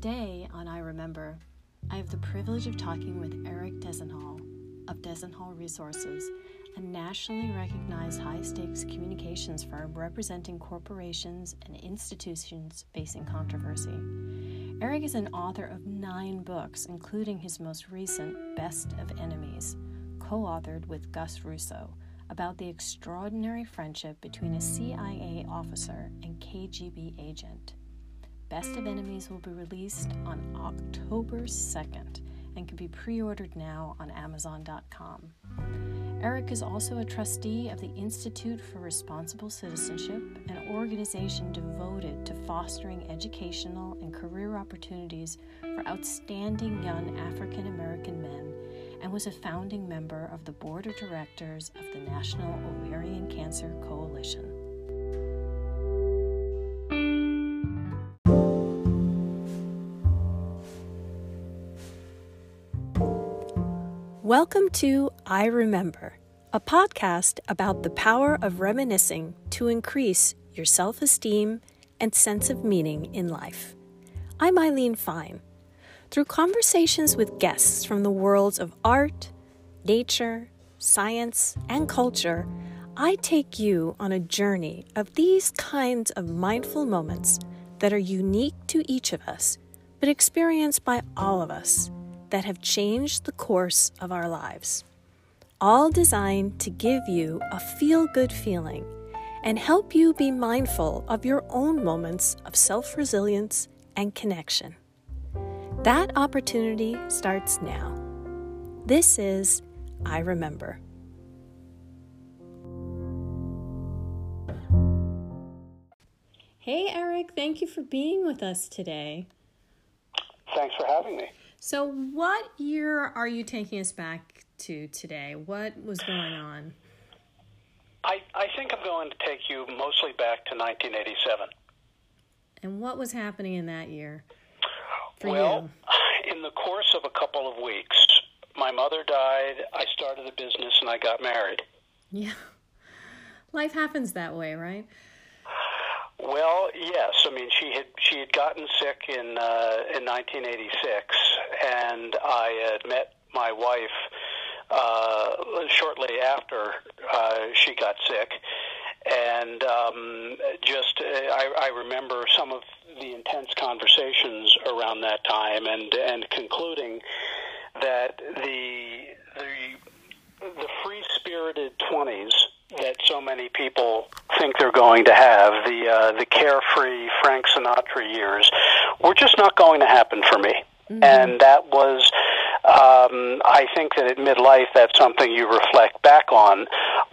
Today on I Remember, I have the privilege of talking with Eric Dezenhall of Dezenhall Resources, a nationally recognized high stakes communications firm representing corporations and institutions facing controversy. Eric is an author of nine books, including his most recent, Best of Enemies, co authored with Gus Russo, about the extraordinary friendship between a CIA officer and KGB agent. Best of Enemies will be released on October 2nd and can be pre ordered now on Amazon.com. Eric is also a trustee of the Institute for Responsible Citizenship, an organization devoted to fostering educational and career opportunities for outstanding young African American men, and was a founding member of the board of directors of the National Ovarian Cancer Coalition. Welcome to I Remember, a podcast about the power of reminiscing to increase your self esteem and sense of meaning in life. I'm Eileen Fine. Through conversations with guests from the worlds of art, nature, science, and culture, I take you on a journey of these kinds of mindful moments that are unique to each of us, but experienced by all of us that have changed the course of our lives, all designed to give you a feel good feeling and help you be mindful of your own moments of self resilience and connection. That opportunity starts now. This is I Remember. Hey, Eric, thank you for being with us today. Thanks for having me. So, what year are you taking us back to today? What was going on? I, I think I'm going to take you mostly back to 1987. And what was happening in that year? well, you? in the course of a couple of weeks, my mother died, I started a business, and I got married. Yeah. Life happens that way, right? Well, yes. I mean, she had she had gotten sick in uh, in 1986, and I had met my wife uh, shortly after uh, she got sick, and um, just I, I remember some of the intense conversations around that time, and and concluding that the the the free spirited 20s that so many people think they're going to have the uh, the carefree Frank Sinatra years were just not going to happen for me, mm-hmm. and that was. Um, I think that at midlife, that's something you reflect back on.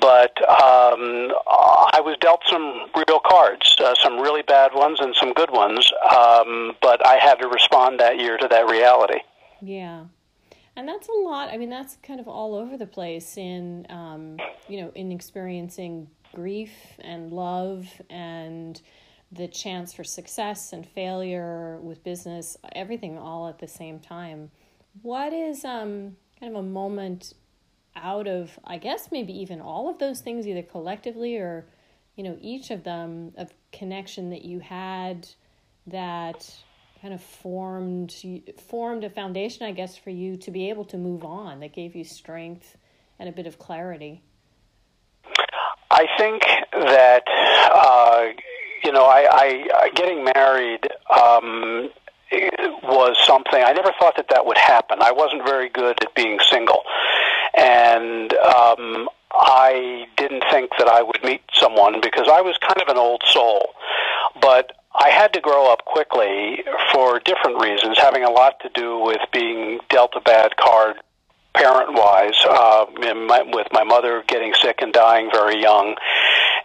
But um, I was dealt some real cards, uh, some really bad ones and some good ones. Um, but I had to respond that year to that reality. Yeah. And that's a lot. I mean, that's kind of all over the place in, um, you know, in experiencing grief and love and the chance for success and failure with business, everything all at the same time. What is um, kind of a moment out of, I guess, maybe even all of those things, either collectively or, you know, each of them of connection that you had that kind of formed formed a foundation, I guess, for you to be able to move on. That gave you strength and a bit of clarity. I think that uh, you know, I, I getting married um, was something I never thought that that would happen. I wasn't very good at being single, and um, I didn't think that I would meet someone because I was kind of an old soul. But I had to grow up quickly for different reasons, having a lot to do with being dealt a bad card parent wise, uh, with my mother getting sick and dying very young,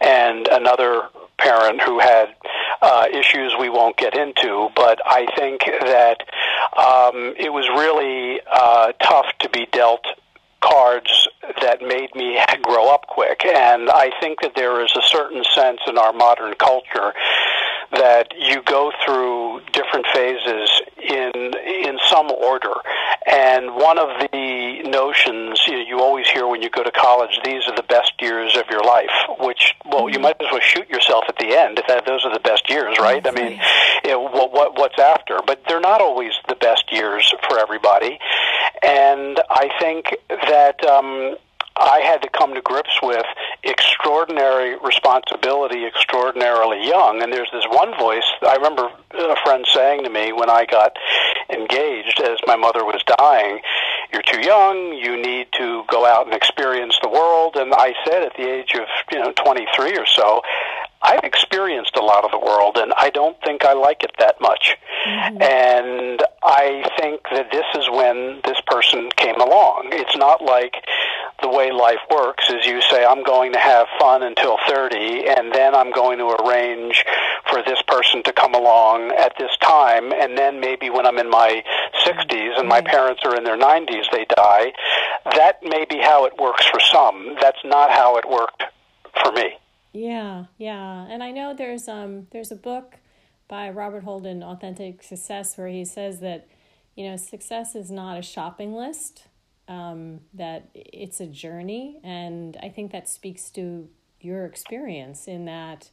and another parent who had uh, issues we won't get into. But I think that um, it was really uh, tough to be dealt cards that made me grow up quick. And I think that there is a certain sense in our modern culture that you go through different phases in in some order. And one of the notions you, know, you always hear when you go to college, these are the best years of your life. Which, well, you might as well shoot yourself at the end if that, those are the best years, right? I mean, you know, what, what what's after? But they're not always the best years for everybody. And I think that. Um, I had to come to grips with extraordinary responsibility, extraordinarily young. And there's this one voice. I remember a friend saying to me when I got engaged, as my mother was dying, "You're too young. You need to go out and experience the world." And I said, at the age of you know 23 or so, I've experienced a lot of the world, and I don't think I like it that much. Mm-hmm. And I think that this is when this person came along. It's not like the way life works is you say, I'm going to have fun until 30, and then I'm going to arrange for this person to come along at this time, and then maybe when I'm in my 60s and my parents are in their 90s, they die. That may be how it works for some. That's not how it worked for me. Yeah, yeah. And I know there's um there's a book by Robert Holden, Authentic Success, where he says that, you know, success is not a shopping list um, that it's a journey. And I think that speaks to your experience in that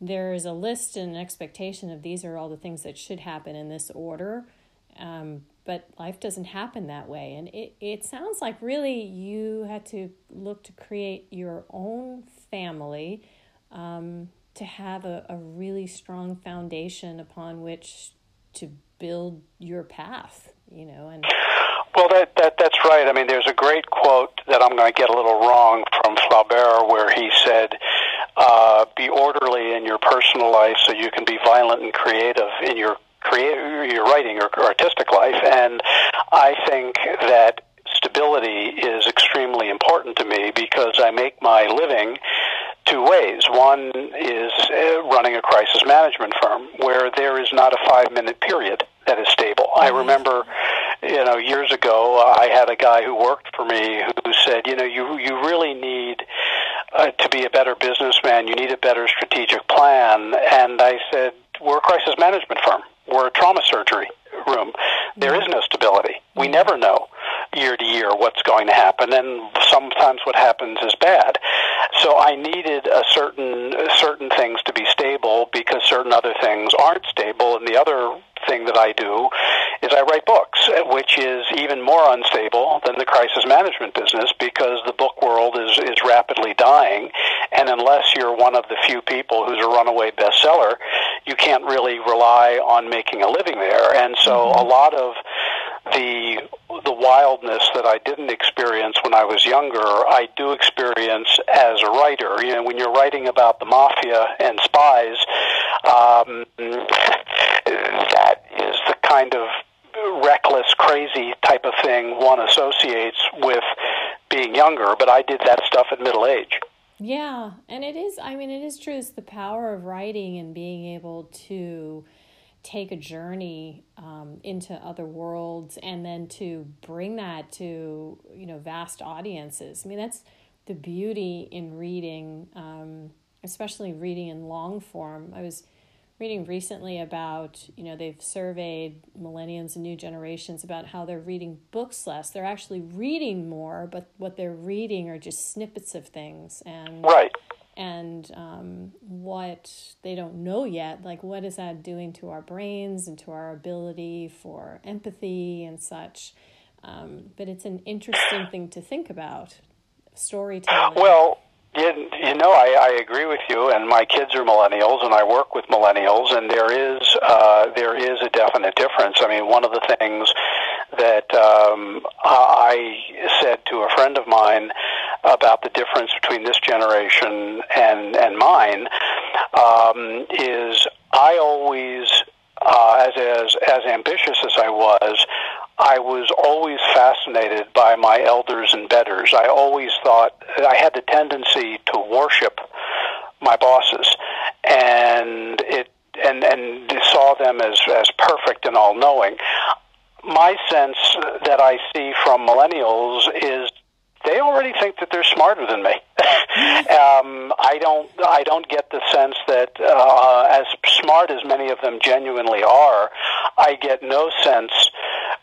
there is a list and an expectation of these are all the things that should happen in this order. Um, but life doesn't happen that way. And it, it sounds like really you had to look to create your own family um, to have a, a really strong foundation upon which to build your path, you know, and that, that that's right. I mean, there's a great quote that I'm going to get a little wrong from Flaubert, where he said, uh, "Be orderly in your personal life, so you can be violent and creative in your create your writing or, artistic life." And I think that stability is extremely important to me because I make my living two ways. One is uh, running a crisis management firm where there is not a five minute period that is stable. I mm-hmm. remember you know, years ago, I had a guy who worked for me who said, you know, you you really need uh, to be a better businessman. You need a better strategic plan. And I said, we're a crisis management firm. We're a trauma surgery room. There is no stability. We never know year to year what's going to happen, and sometimes what happens is bad. So I needed a certain certain things to be stable because certain other things aren't stable, and the other thing that I do is I write books, which is even more unstable than the crisis management business because the book world is, is rapidly dying. And unless you're one of the few people who's a runaway bestseller, you can't really rely on making a living there. And so mm-hmm. a lot of the the wildness that I didn't experience when I was younger, I do experience as a writer. You know, when you're writing about the mafia and spies, um, that is the kind of reckless, crazy type of thing one associates with being younger. But I did that stuff at middle age. Yeah, and it is. I mean, it is true. It's the power of writing and being able to take a journey um, into other worlds and then to bring that to you know vast audiences i mean that's the beauty in reading um, especially reading in long form i was reading recently about you know they've surveyed millennials and new generations about how they're reading books less. They're actually reading more but what they're reading are just snippets of things. And right. and um, what they don't know yet like what is that doing to our brains and to our ability for empathy and such? Um, but it's an interesting thing to think about. Storytelling. Well you, you know, I, I agree with you, and my kids are millennials, and I work with millennials, and there is uh, there is a definite difference. I mean, one of the things that um, I said to a friend of mine about the difference between this generation and and mine um, is I always, uh, as as as ambitious as I was, I was always fascinated by my elders and betters. I always thought I had the tendency to worship my bosses, and it and and saw them as as perfect and all knowing. My sense that I see from millennials is they already think that they're smarter than me. um, I don't I don't get the sense that uh, as smart as many of them genuinely are, I get no sense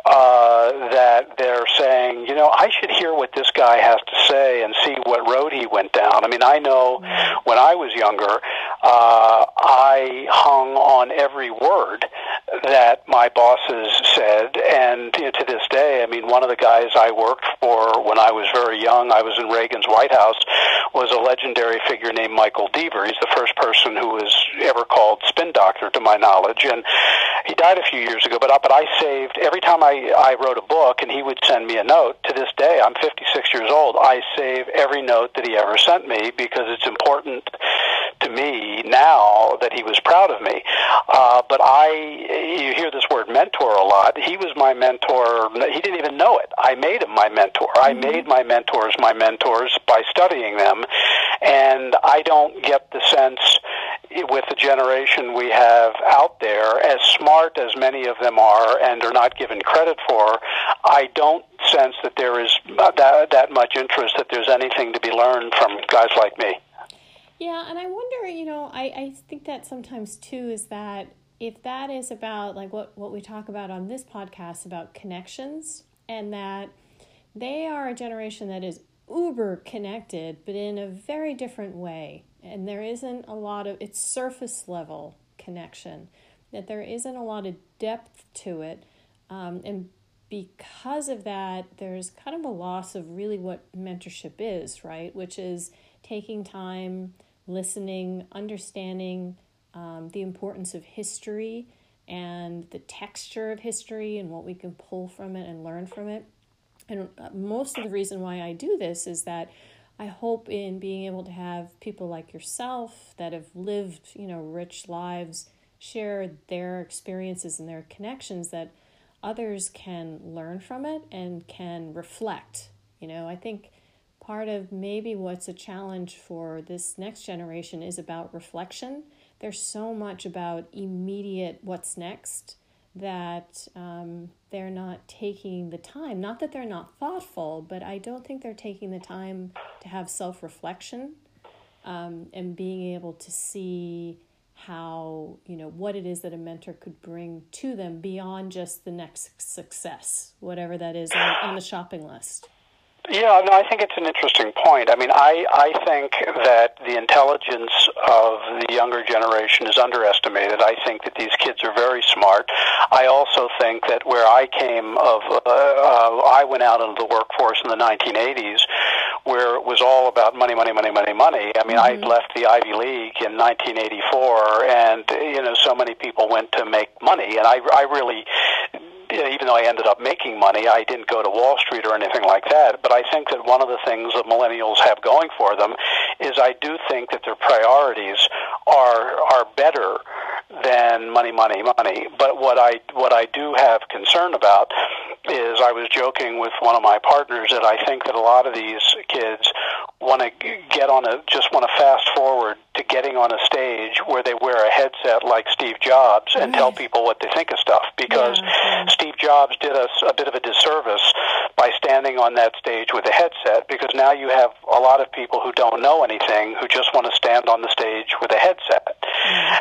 uh, that they're saying, you know, I should hear what this guy has to say and see what road he went down. I mean, I know when I was younger, uh, I hung on every word that my bosses said, and you know, to this day, I mean, one of the guys I worked for when I was very young, I was in Reagan's White House, was a legendary figure named Michael Deaver. He's the first person who was ever called spin doctor, to my knowledge, and he died a few years ago. But I, but I saved every time I I wrote a book, and he would send me a note. To this day, I'm 56 years old. I save every note that he ever sent me because it's important to me now that he was proud of me. Uh, but I, you hear this word mentor a lot. He was my mentor. He didn't even know it. I made him my mentor. I mm-hmm. made my mentors my mentors by studying them, and I don't get the sense with the generation we have out there, as smart as many of them are and are not given credit for, I don't sense that there is that, that much interest that there's anything to be learned from guys like me. Yeah, and I wonder, you know, I, I think that sometimes too is that if that is about like what, what we talk about on this podcast about connections and that they are a generation that is uber connected, but in a very different way. And there isn't a lot of, it's surface level connection, that there isn't a lot of depth to it. Um, and because of that, there's kind of a loss of really what mentorship is, right? Which is taking time listening, understanding um, the importance of history and the texture of history and what we can pull from it and learn from it. And uh, most of the reason why I do this is that I hope in being able to have people like yourself that have lived, you know, rich lives share their experiences and their connections that others can learn from it and can reflect. You know, I think part of maybe what's a challenge for this next generation is about reflection. There's so much about immediate what's next that um, they're not taking the time. Not that they're not thoughtful, but I don't think they're taking the time to have self reflection um, and being able to see how, you know, what it is that a mentor could bring to them beyond just the next success, whatever that is on, on the shopping list. Yeah, no, I think it's an interesting point. I mean, I, I think that the intelligence of the younger generation is underestimated. I think that these kids are very smart. I also think that where I came of, uh, uh, I went out into the workforce in the 1980s where it was all about money, money, money, money, money. I mean, mm-hmm. I left the Ivy League in 1984, and, you know, so many people went to make money, and I, I really even though I ended up making money, I didn't go to Wall Street or anything like that. But I think that one of the things that millennials have going for them is I do think that their priorities are are better than money, money, money. But what I what I do have concern about is I was joking with one of my partners that I think that a lot of these kids want to get on a just want to fast forward to getting on a stage where they wear a headset like Steve Jobs and tell people what they think of stuff because yeah, Steve Jobs did us a bit of a disservice by standing on that stage with a headset because now you have a lot of people who don't know anything who just want to stand on the stage with a headset.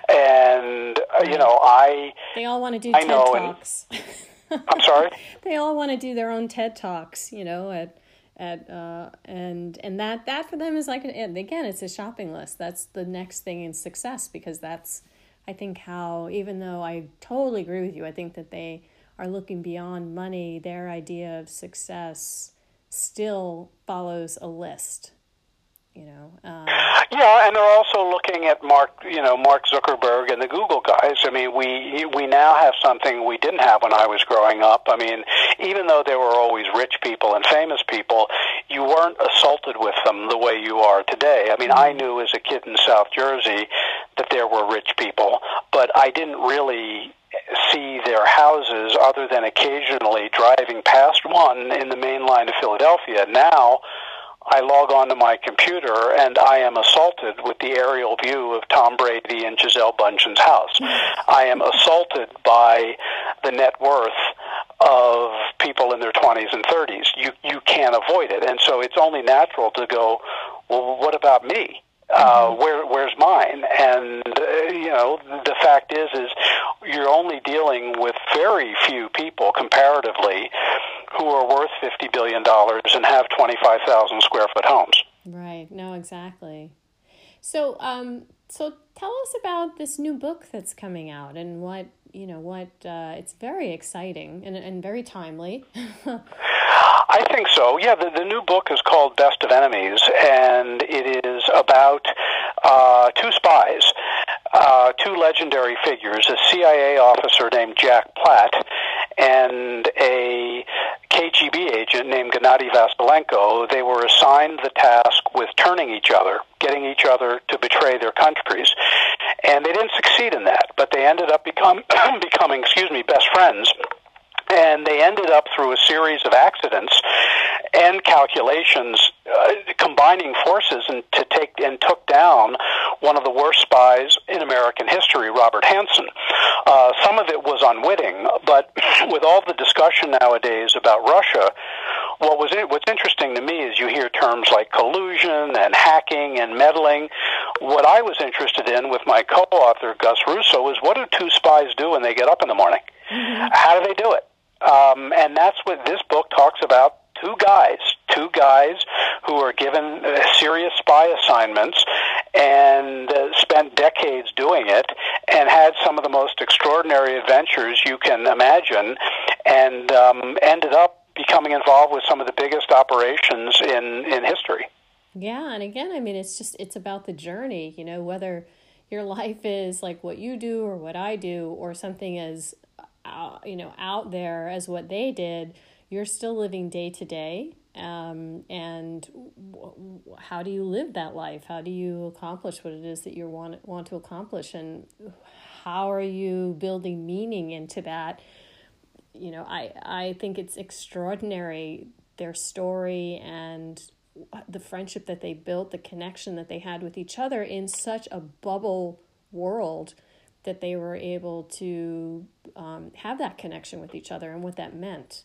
And uh, you know, I they all want to do I TED know, talks. And, I'm sorry. they all want to do their own TED talks, you know, at at uh, and and that that for them is like again it's a shopping list. That's the next thing in success because that's i think how even though i totally agree with you i think that they are looking beyond money their idea of success still follows a list you know. Um, yeah, and they're also looking at Mark, you know, Mark Zuckerberg and the Google guys. I mean, we we now have something we didn't have when I was growing up. I mean, even though there were always rich people and famous people, you weren't assaulted with them the way you are today. I mean, I mm-hmm. knew as a kid in South Jersey that there were rich people, but I didn't really see their houses other than occasionally driving past one in the main line of Philadelphia. Now I log onto my computer and I am assaulted with the aerial view of Tom Brady and Gisele Bundchen's house. I am assaulted by the net worth of people in their 20s and 30s. You you can't avoid it, and so it's only natural to go. Well, what about me? Uh, Mm-hmm. where where's mine? And uh, you know, the fact is, is you're only dealing with very few people comparatively who are worth fifty billion dollars and have twenty five thousand square foot homes. Right. No, exactly. So, um, so tell us about this new book that's coming out and what you know. What uh, it's very exciting and and very timely. I think so. Yeah, the, the new book is called Best of Enemies, and it is about uh, two spies, uh, two legendary figures, a CIA officer named Jack Platt and Agent named Gennady Vasilenko. They were assigned the task with turning each other, getting each other to betray their countries. And they didn't succeed in that, but they ended up become, becoming, excuse me, best friends and they ended up through a series of accidents and calculations uh, combining forces and to take and took down one of the worst spies in American history, Robert Hanssen. Uh, some of it was unwitting, but with all the discussion nowadays about Russia, what was it, what's interesting to me is you hear terms like collusion and hacking and meddling. What I was interested in with my co-author Gus Russo is what do two spies do when they get up in the morning? How do they do it? Um, and that's what this book talks about. Two guys, two guys who are given uh, serious spy assignments and uh, spent decades doing it and had some of the most extraordinary adventures you can imagine and um, ended up becoming involved with some of the biggest operations in, in history. Yeah, and again, I mean, it's just it's about the journey. You know, whether your life is like what you do or what I do, or something as uh, you know out there as what they did, you're still living day to day. Um, and w- how do you live that life? How do you accomplish what it is that you want want to accomplish, and how are you building meaning into that? You know, I I think it's extraordinary their story and the friendship that they built, the connection that they had with each other in such a bubble world that they were able to um, have that connection with each other and what that meant.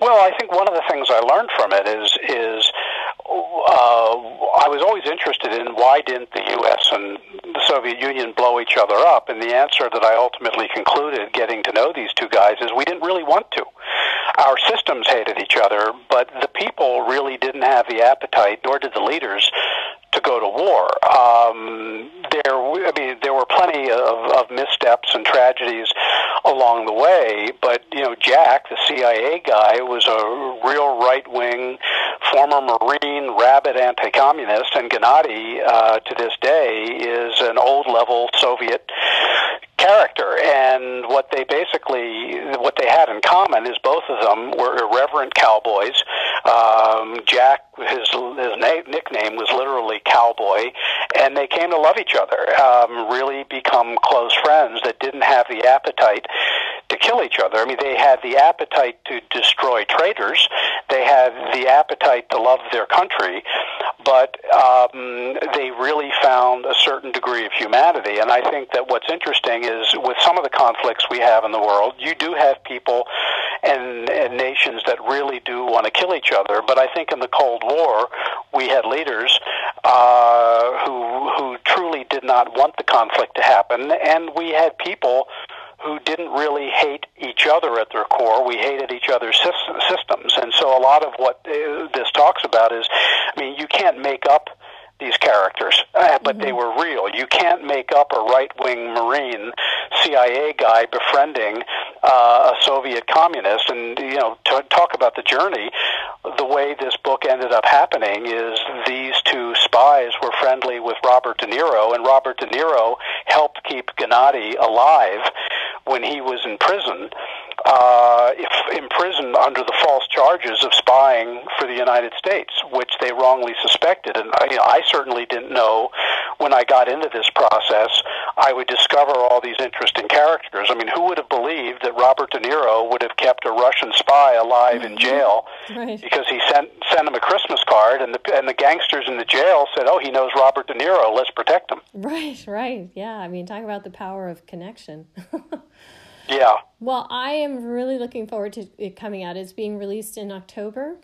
Well, I think one of the things I learned from it is is uh, I was always interested in why didn't the U.S. and the Soviet Union blow each other up, and the answer that I ultimately concluded, getting to know these two guys, is we didn't really want to. Our systems hated each other, but the people really didn't have the appetite, nor did the leaders, to go to war. Um, there, I mean, there were plenty of, of missteps and tragedies along the way, but you know, Jack, the CIA guy, was a real right-wing former Marine, rabid anti-communist, and Gennady, uh, to this day, is an old-level Soviet character. And what they basically, what they had in common is both of them were irreverent cowboys. Um, Jack, his his na- nickname was literally cowboy, and they came to love each other. Um, really become close friends that didn't have the appetite to kill each other. I mean, they had the appetite to destroy traitors. They had the appetite to love their country, but um, they really found a certain degree of humanity. And I think that what's interesting is with some of the conflicts we have in the world, you do have people and, and nations that really do want to kill each other. But I think in the Cold War, we had leaders uh, who who truly did not want the conflict to happen, and we had people who didn't really hate each other at their core. We hated each other's systems. And so a lot of what uh, this talks about is, I mean, you can't make up these characters, uh, but mm-hmm. they were real. You can't make up a right wing Marine CIA guy befriending uh, a Soviet communist. And, you know, to talk about the journey, the way this book ended up happening is these two spies were friendly with Robert De Niro, and Robert De Niro helped keep Gennady alive when he was in prison, uh, if imprisoned under the false charges of spying for the United States, which they wrongly suspected. And you know, I certainly didn't know when I got into this process I would discover all these interesting characters. I mean, who would have believed that Robert De Niro would have kept a Russian spy alive in jail right. because he sent sent him a Christmas card, and the and the gangsters in the jail said, "Oh, he knows Robert De Niro. Let's protect him." Right, right, yeah. I mean, talk about the power of connection. Yeah. Well, I am really looking forward to it coming out. It's being released in October.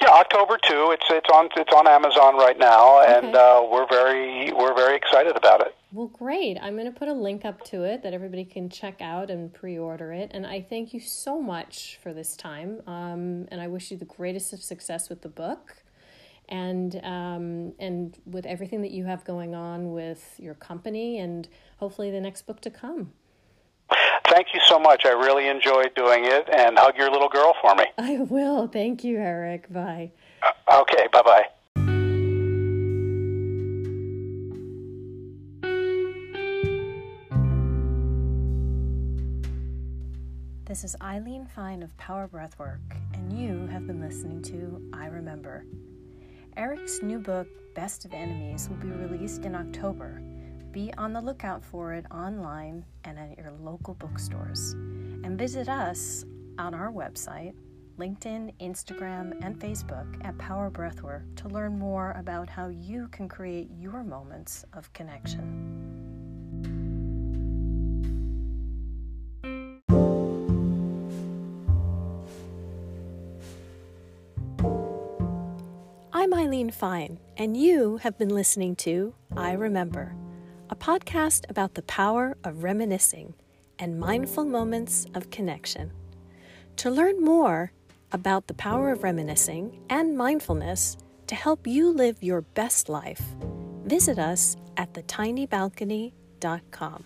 Yeah, October two. It's it's on it's on Amazon right now, and okay. uh, we're very we're very excited about it. Well, great. I'm going to put a link up to it that everybody can check out and pre-order it. And I thank you so much for this time. Um, and I wish you the greatest of success with the book, and um, and with everything that you have going on with your company, and hopefully the next book to come. Thank you so much. I really enjoyed doing it, and hug your little girl for me. I will. Thank you, Eric. Bye. Uh, okay. Bye bye. This is Eileen Fine of Power Breathwork, and you have been listening to I Remember. Eric's new book, Best of Enemies, will be released in October be on the lookout for it online and at your local bookstores. And visit us on our website, LinkedIn, Instagram, and Facebook at Power Breathwork to learn more about how you can create your moments of connection. I'm Eileen Fine, and you have been listening to I Remember a podcast about the power of reminiscing and mindful moments of connection. To learn more about the power of reminiscing and mindfulness to help you live your best life, visit us at thetinybalcony.com.